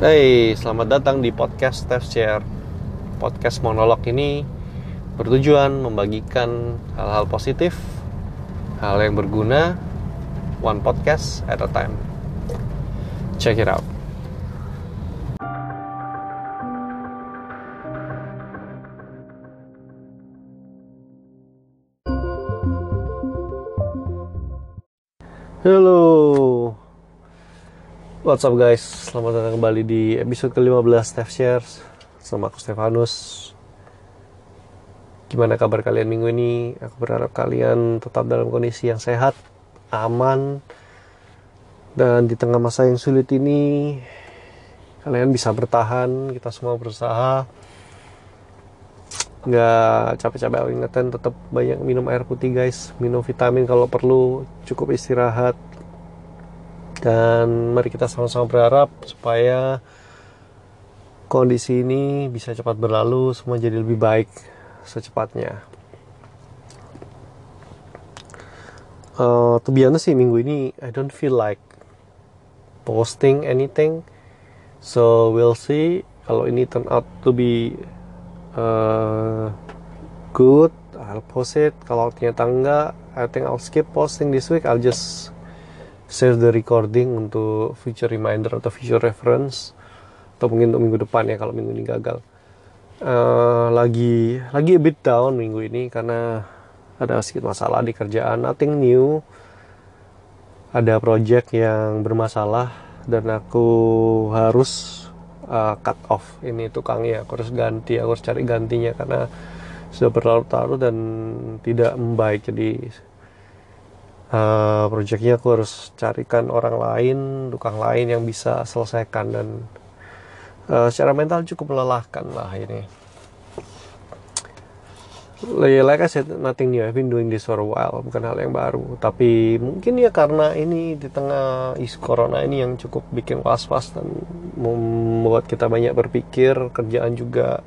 Hey, selamat datang di podcast Steph Share. Podcast monolog ini bertujuan membagikan hal-hal positif, hal yang berguna, one podcast at a time. Check it out. Halo, What's up guys, selamat datang kembali di episode ke-15 Steph Shares Sama aku Stefanus. Gimana kabar kalian minggu ini? Aku berharap kalian tetap dalam kondisi yang sehat, aman Dan di tengah masa yang sulit ini Kalian bisa bertahan, kita semua berusaha. Nggak capek-capek ingetin tetap banyak minum air putih guys. Minum vitamin kalau perlu, cukup istirahat dan mari kita sama-sama berharap supaya kondisi ini bisa cepat berlalu semua jadi lebih baik secepatnya. Uh, to be honest sih minggu ini I don't feel like posting anything. So we'll see kalau ini turn out to be uh, good I'll post it. Kalau ternyata enggak I think I'll skip posting this week. I'll just save the recording untuk future reminder atau future reference atau mungkin untuk minggu depan ya kalau minggu ini gagal. Uh, lagi lagi a bit down minggu ini karena ada sedikit masalah di kerjaan. Nothing new. Ada project yang bermasalah dan aku harus uh, cut off. Ini tukangnya aku harus ganti aku harus cari gantinya karena sudah berlarut-larut dan tidak membaik. Jadi uh, projectnya aku harus carikan orang lain tukang lain yang bisa selesaikan dan uh, secara mental cukup melelahkan lah ini. Like I said nothing new. I've been doing this for a while bukan hal yang baru. Tapi mungkin ya karena ini di tengah isu corona ini yang cukup bikin was-was dan membuat kita banyak berpikir kerjaan juga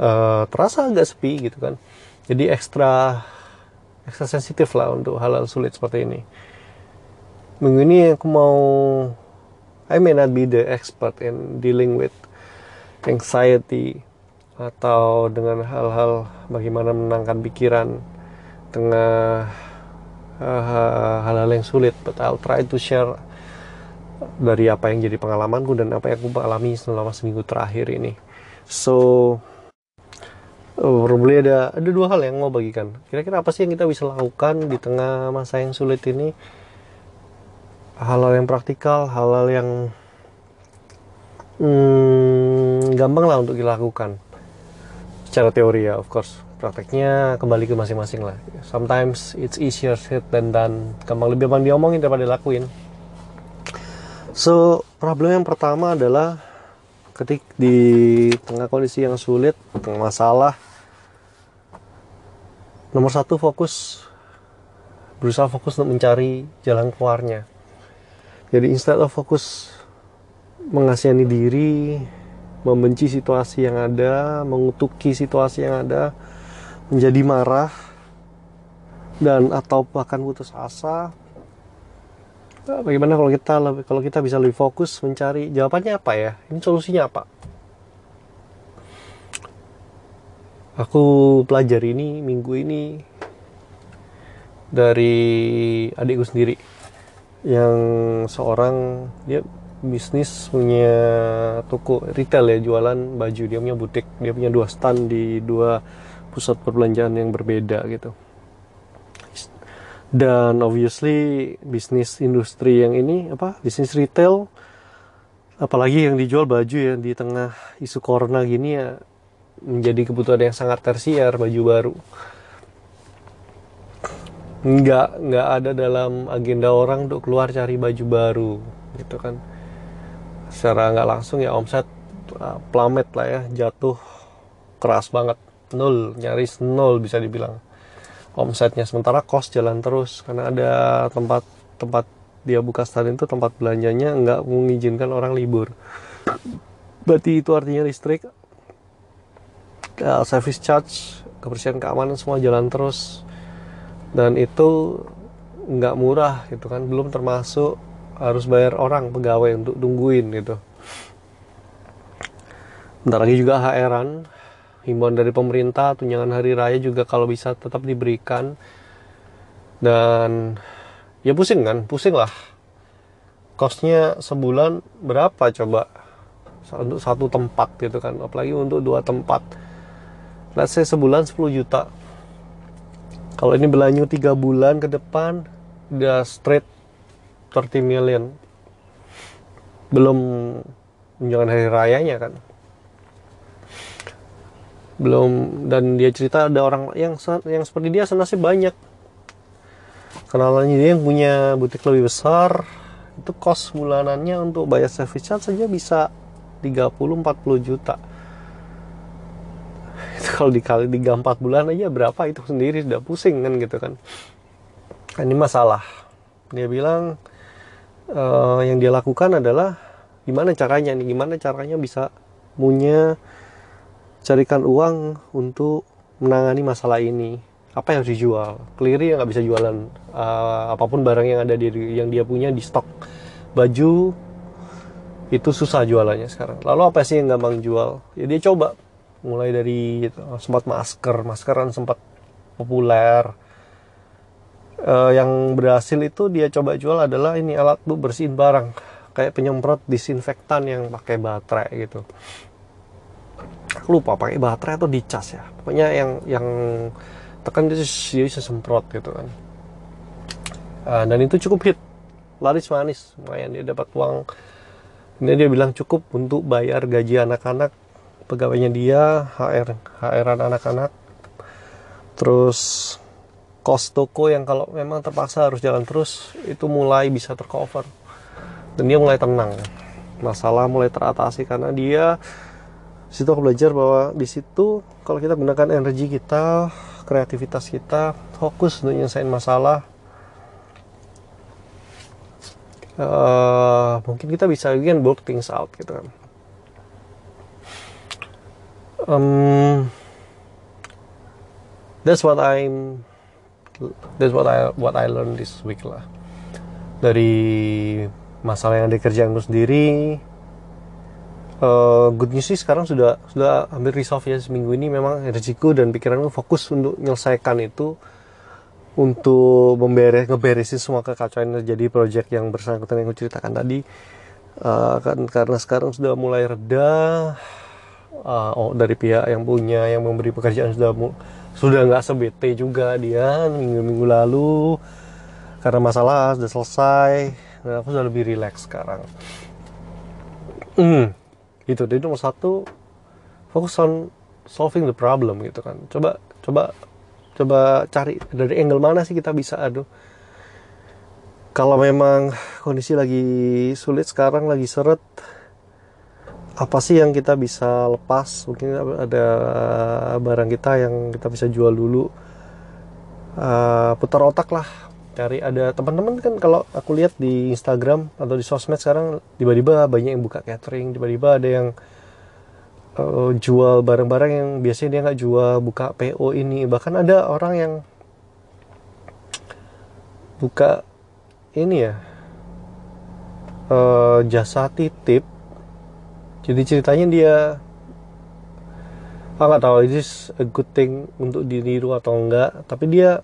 uh, terasa agak sepi gitu kan. Jadi ekstra ekstra sensitif lah untuk hal-hal sulit seperti ini. Minggu ini aku mau I may not be the expert in dealing with anxiety atau dengan hal-hal bagaimana menenangkan pikiran tengah uh, hal-hal yang sulit but I'll try to share dari apa yang jadi pengalamanku dan apa yang aku alami selama seminggu terakhir ini so probably ada ada dua hal yang mau bagikan. Kira-kira apa sih yang kita bisa lakukan di tengah masa yang sulit ini? Hal-hal yang praktikal, hal-hal yang hmm, gampang lah untuk dilakukan. Secara teori ya, of course. Prakteknya kembali ke masing-masing lah. Sometimes it's easier said than done. Gampang lebih gampang diomongin daripada dilakuin. So, problem yang pertama adalah ketik di tengah kondisi yang sulit, tengah masalah, nomor satu fokus. Berusaha fokus untuk mencari jalan keluarnya. Jadi instead of fokus mengasihani diri membenci situasi yang ada mengutuki situasi yang ada menjadi marah dan atau bahkan putus asa bagaimana kalau kita kalau kita bisa lebih fokus mencari jawabannya apa ya? Ini solusinya apa? Aku pelajari ini minggu ini dari adikku sendiri. Yang seorang dia bisnis punya toko retail ya jualan baju. Dia punya butik dia punya dua stand di dua pusat perbelanjaan yang berbeda gitu dan obviously bisnis industri yang ini apa bisnis retail apalagi yang dijual baju ya di tengah isu corona gini ya menjadi kebutuhan yang sangat tersier baju baru. Nggak nggak ada dalam agenda orang untuk keluar cari baju baru gitu kan. Secara nggak langsung ya omset uh, plamet lah ya jatuh keras banget. Nol nyaris nol bisa dibilang omsetnya. Sementara kos jalan terus karena ada tempat tempat dia buka stand itu tempat belanjanya nggak mengizinkan orang libur. Berarti itu artinya listrik uh, service charge kebersihan keamanan semua jalan terus. Dan itu nggak murah gitu kan belum termasuk harus bayar orang pegawai untuk tungguin gitu. Bentar lagi juga HRan himbauan dari pemerintah tunjangan hari raya juga kalau bisa tetap diberikan. Dan ya pusing kan? Pusing lah. Costnya sebulan berapa coba? Untuk satu tempat gitu kan. Apalagi untuk dua tempat. Let's say sebulan 10 juta. Kalau ini berlanjut tiga bulan ke depan udah straight 30 million. Belum tunjangan hari rayanya kan belum dan dia cerita ada orang yang yang seperti dia senasib banyak. Kenalannya dia yang punya butik lebih besar. Itu kos bulanannya untuk bayar service charge saja bisa 30-40 juta. Itu kalau dikali 3-4 bulan aja berapa? Itu sendiri sudah pusing kan gitu kan. Ini masalah. Dia bilang uh, yang dia lakukan adalah gimana caranya nih? Gimana caranya bisa punya carikan uang untuk menangani masalah ini. Apa yang harus dijual? Clear ya nggak bisa jualan uh, apa pun barang yang ada di yang dia punya di stok. Baju itu susah jualannya sekarang. Lalu apa sih yang gampang jual? Ya dia coba. Mulai dari gitu, sempat masker. Maskeran sempat populer. Uh, yang berhasil itu dia coba jual adalah ini alat bu bersihin barang. Kayak penyemprot disinfektan yang pakai baterai gitu aku lupa pakai baterai atau dicas ya. Pokoknya yang yang tekan dia, dia bisa semprot gitu kan. Uh, dan itu cukup hit. Laris manis lumayan. Dia dapat uang. Ini dia bilang cukup untuk bayar gaji anak-anak pegawainya dia HR HR anak-anak. Terus kos toko yang kalau memang terpaksa harus jalan terus itu mulai bisa tercover. Dan dia mulai tenang. Masalah mulai teratasi karena dia situ aku belajar bahwa di situ kalau kita gunakan energi kita kreativitas kita fokus untuk nyelesain masalah uh, mungkin kita bisa again work things out gitu. Kan um, that's what I'm that's what I what I learned this week lah. Dari masalah yang ada kerjaanku sendiri uh, good news sih sekarang sudah sudah hampir resolve ya seminggu ini. Memang rezekiku dan pikiranku fokus untuk menyelesaikan itu untuk memberes ngeberesin semua kekacauan yang terjadi project yang bersangkutan yang aku ceritakan tadi. Uh, kan karena sekarang sudah mulai reda uh, oh dari pihak yang punya yang memberi pekerjaan sudah sudah nggak sebete juga dia minggu-minggu lalu. Karena masalah sudah selesai dan aku sudah lebih rileks sekarang. Hmm gitu. Jadi nomor satu fokus on solving the problem gitu kan. Coba coba coba cari dari angle mana sih kita bisa aduh. Kalau memang kondisi lagi sulit sekarang lagi seret apa sih yang kita bisa lepas? Mungkin ada barang kita yang kita bisa jual dulu. Uh, putar otak lah cari ada teman-teman kan kalau aku lihat di Instagram atau di sosmed sekarang tiba-tiba banyak yang buka catering tiba-tiba ada yang uh, jual barang-barang yang biasanya dia nggak jual buka PO ini. Bahkan ada orang yang buka ini ya uh, jasa titip. Jadi ceritanya dia aku nggak tahu ini a good thing untuk diniru atau enggak. Tapi dia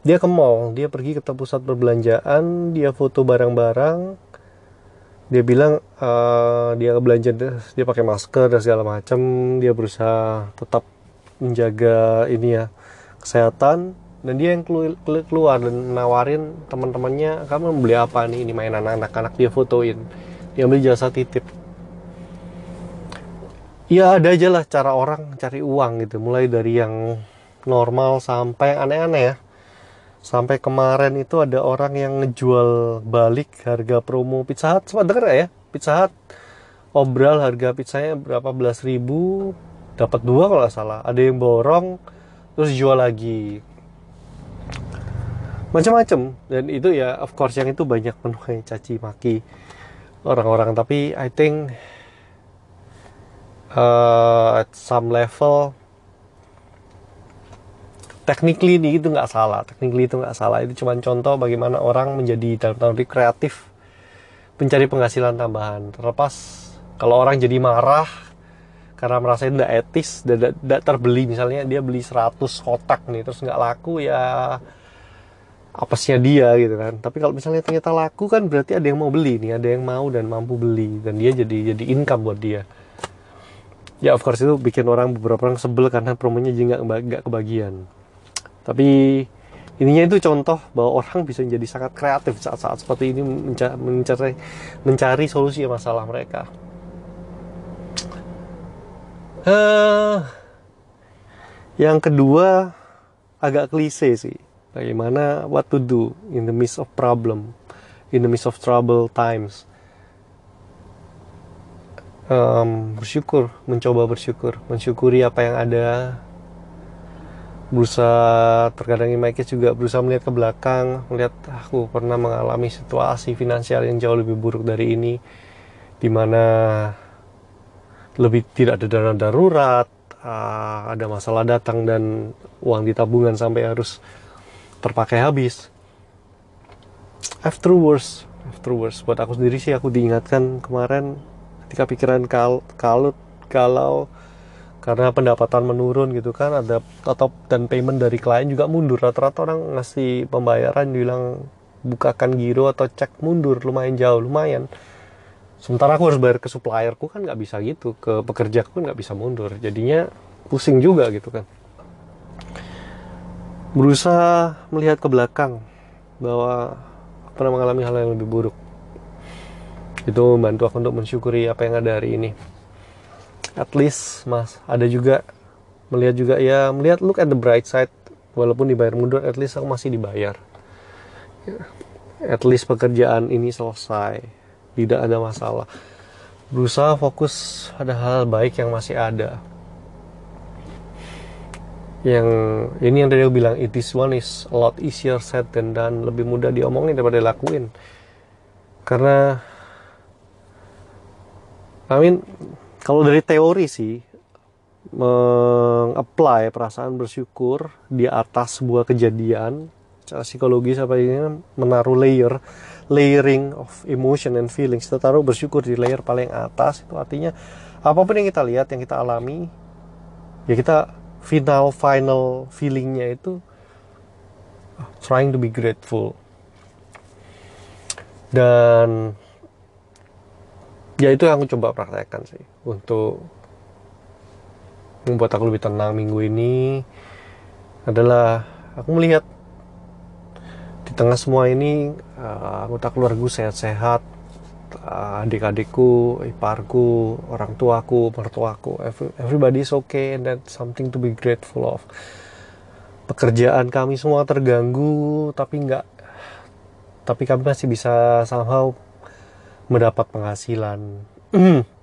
dia ke mall dia pergi ke pusat perbelanjaan dia foto barang-barang. Dia bilang uh, dia belanja dia pakai masker dan segala macam. Dia berusaha tetap menjaga ini ya kesehatan. Dan dia yang keluar dan nawarin teman-temannya kamu beli apa nih? Ini mainan anak-anak. Dia fotoin. Dia ambil jasa titip. Ya ada aja lah cara orang cari uang gitu. Mulai dari yang normal sampai aneh-aneh ya sampai kemarin itu ada orang yang ngejual balik harga promo Pizza Hut. Sempat denger ya? Pizza Hut obral harga pizzanya berapa? Belas ribu. Dapat dua kalau nggak salah. Ada yang borong terus jual lagi. Macam-macam dan itu ya of course yang itu banyak menuai caci maki orang-orang. Tapi I think uh, at some level technically itu nggak salah. Technically itu nggak salah. Itu cuma contoh bagaimana orang menjadi dalam tanda kreatif mencari penghasilan tambahan. Terlepas kalau orang jadi marah karena merasa tidak etis tidak terbeli. Misalnya dia beli 100 kotak nih terus nggak laku ya apesnya dia gitu kan. Tapi kalau misalnya ternyata laku kan berarti ada yang mau beli nih ada yang mau dan mampu beli. Dan dia jadi jadi income buat dia. Ya of course itu bikin orang beberapa orang sebel karena promonya jadi nggak kebagian tapi ininya itu contoh bahwa orang bisa menjadi sangat kreatif saat-saat seperti ini mencari mencari solusi masalah mereka Uh, yang kedua agak klise sih. Bagaimana what to do in the midst of problem, in the midst of trouble times. Um, bersyukur, mencoba bersyukur, mensyukuri apa yang ada. Berusaha terkadang Mike juga berusaha melihat ke belakang, melihat aku pernah mengalami situasi finansial yang jauh lebih buruk dari ini, di mana lebih tidak ada dana darurat, uh, ada masalah datang dan uang di tabungan sampai harus terpakai habis. Afterwards, afterwards, buat aku sendiri sih aku diingatkan kemarin ketika pikiran kal kalut kalau karena pendapatan menurun gitu kan ada atau dan payment dari klien juga mundur. Rata-rata orang ngasih pembayaran bilang bukakan giro atau cek mundur. Lumayan jauh lumayan. Sementara aku harus bayar ke supplierku kan nggak bisa gitu. Ke pekerjaku kan nggak bisa mundur. Jadinya pusing juga gitu kan. Berusaha melihat ke belakang bahwa pernah mengalami hal yang lebih buruk. Itu membantu aku untuk mensyukuri apa yang ada hari ini at least mas ada juga melihat juga ya melihat look at the bright side. Walaupun dibayar mundur at least aku masih dibayar. At least pekerjaan ini selesai. Tidak ada masalah. Berusaha fokus pada hal baik yang masih ada. Yang ini yang tadi aku bilang it is one is a lot easier said than done. Lebih mudah diomongin daripada dilakuin. Karena I mean kalau dari teori sih mengapply perasaan bersyukur di atas sebuah kejadian secara psikologis apa ini menaruh layer layering of emotion and feelings. Kita taruh bersyukur di layer paling atas itu artinya apa pun yang kita lihat yang kita alami ya kita final final feelingnya itu trying to be grateful. Dan ya itu yang aku coba praktekkan sih untuk membuat aku lebih tenang minggu ini adalah aku melihat di tengah semua ini uh, anggota keluarga sehat-sehat uh, adik-adikku iparku orang tuaku mertuaku everybody is okay and that's something to be grateful of. Pekerjaan kami semua terganggu tapi nggak tapi kami masih bisa somehow mendapat penghasilan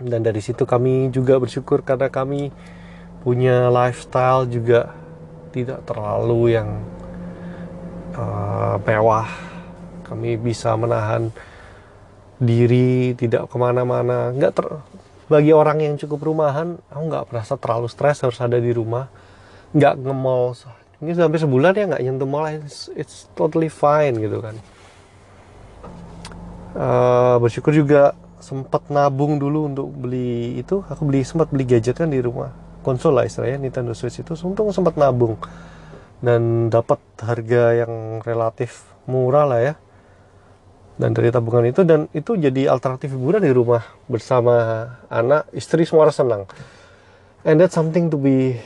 dan dari situ kami juga bersyukur karena kami punya lifestyle juga tidak terlalu yang uh, mewah. Kami bisa menahan diri tidak ke mana-mana. Nggak ter bagi orang yang cukup rumahan aku nggak merasa terlalu stres harus ada di rumah. Nggak nge-mall ini sampai sebulan ya nggak nyentuh mall it's, it's totally fine gitu kan. Uh, bersyukur juga sempat nabung dulu untuk beli itu aku beli sempat beli gadget kan di rumah. Konsol lah istilahnya Nintendo Switch itu. Untung sempat nabung. Dan dapat harga yang relatif murah lah ya. Dan dari tabungan itu dan itu jadi alternatif hiburan di rumah bersama anak istri semua senang. And that's something to be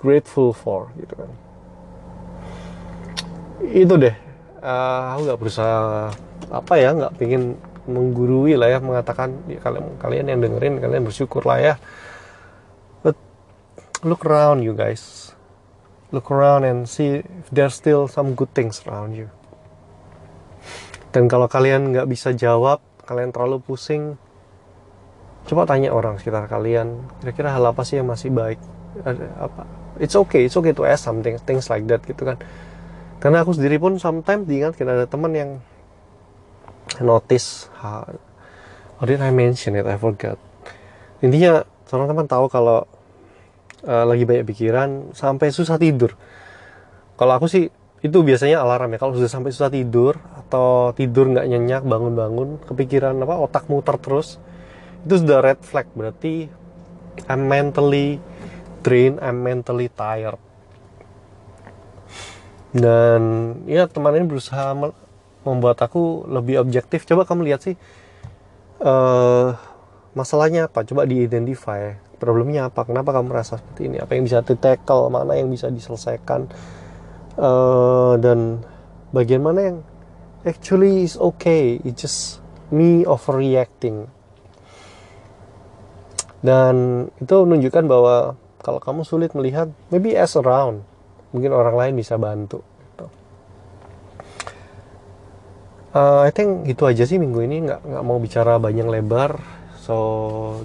grateful for gitu kan. Itu deh. Uh, aku nggak berusaha apa ya nggak pingin menggurui lah ya mengatakan ya, kalian kalian yang dengerin kalian bersyukur lah ya but look around you guys look around and see if there's still some good things around you. Dan kalau kalian nggak bisa jawab, kalian terlalu pusing, coba tanya orang sekitar kalian, kira-kira hal apa sih yang masih baik? Apa? It's okay, it's okay to ask something, things like that gitu kan. Karena aku sendiri pun sometimes diingatkan ada teman yang notice, how did I mention it? I forgot. Intinya, teman-teman tahu kalau uh, lagi banyak pikiran sampai susah tidur kalau aku sih itu biasanya alarm ya kalau sudah sampai susah tidur atau tidur nggak nyenyak bangun-bangun kepikiran apa otak muter terus itu sudah red flag berarti I'm mentally drained I'm mentally tired dan ya teman ini berusaha membuat aku lebih objektif. Coba kamu lihat sih uh, masalahnya apa? Coba diidentify problemnya apa? Kenapa kamu merasa seperti ini? Apa yang bisa di tackle mana yang bisa diselesaikan? Uh, dan bagian mana yang actually is okay? It's just me overreacting. Dan itu menunjukkan bahwa kalau kamu sulit melihat maybe as around. Mungkin orang lain bisa bantu uh, I think itu aja sih minggu ini. Nggak nggak mau bicara banyak lebar. So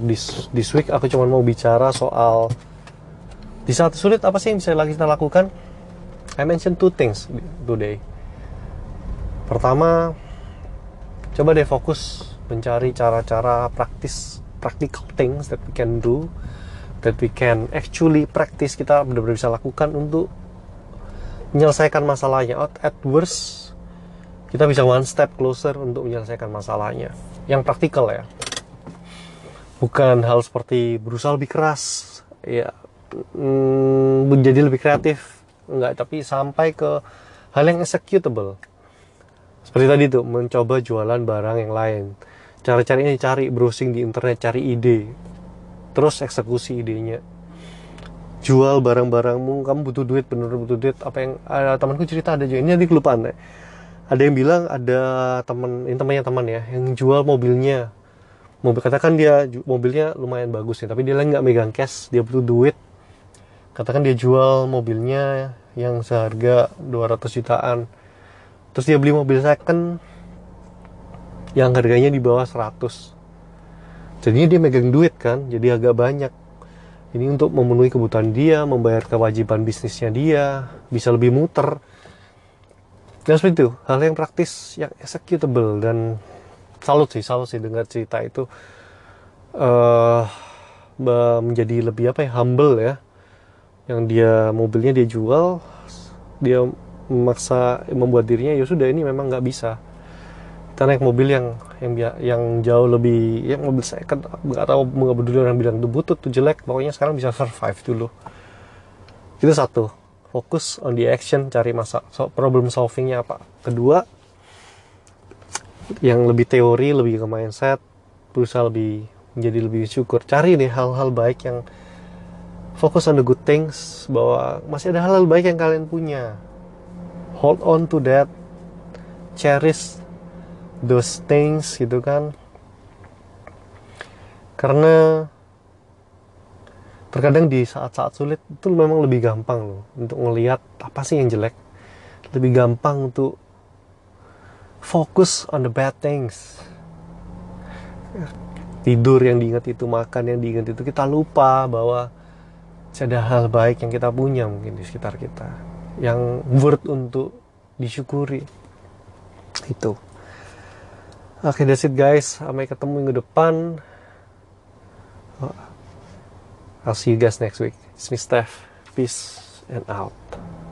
this this week aku cuma mau bicara soal di saat sulit apa sih yang bisa lagi kita lakukan? I mention two things today. Pertama coba deh fokus mencari cara-cara praktis practical things that we can do that we can actually practice kita benar-benar bisa lakukan untuk menyelesaikan masalahnya. At worst kita bisa one step closer untuk menyelesaikan masalahnya. Yang praktikal ya. Bukan hal seperti berusaha lebih keras. Ya mm, menjadi lebih kreatif. Enggak tapi sampai ke hal yang executable. Seperti tadi tuh mencoba jualan barang yang lain. Cara-cara ini cari browsing di internet cari ide. Terus eksekusi idenya. Jual barang-barangmu kamu butuh duit bener butuh duit. Apa yang ada temanku cerita ada juga. Ini nanti kelupaan ya. Ada yang bilang ada teman ini temannya teman ya yang jual mobilnya. Mobil katakan dia mobilnya lumayan bagus ya tapi dia lagi nggak megang cash dia butuh duit. Katakan dia jual mobilnya yang seharga 200 jutaan. Terus dia beli mobil second yang harganya di bawah 100 jadinya dia megang duit kan jadi agak banyak. Ini untuk memenuhi kebutuhan dia membayar kewajiban bisnisnya dia bisa lebih muter dan seperti itu? Hal yang praktis yang executable dan salut sih salut sih dengar cerita itu. Uh, menjadi lebih apa ya humble ya. Yang dia mobilnya dia jual dia memaksa membuat dirinya ya sudah ini memang nggak bisa. Kita naik mobil yang yang yang jauh lebih ya mobil saya kan nggak tahu nggak peduli orang bilang itu butut tuh jelek. Pokoknya sekarang bisa survive dulu. Itu satu fokus on the action cari masa so, problem solvingnya apa. Kedua yang lebih teori lebih ke mindset berusaha lebih menjadi lebih syukur cari nih hal-hal baik yang fokus on the good things bahwa masih ada hal-hal baik yang kalian punya. Hold on to that cherish those things gitu kan. Karena terkadang di saat-saat sulit itu memang lebih gampang loh untuk ngelihat apa sih yang jelek. Lebih gampang untuk fokus on the bad things. Tidur yang diingat itu makan yang diingat itu kita lupa bahwa ada hal baik yang kita punya mungkin di sekitar kita yang worth untuk disyukuri. Itu. Oke, okay, that's it guys. Sampai ketemu minggu depan. I'll see you guys next week. It's me Steph. Peace and out.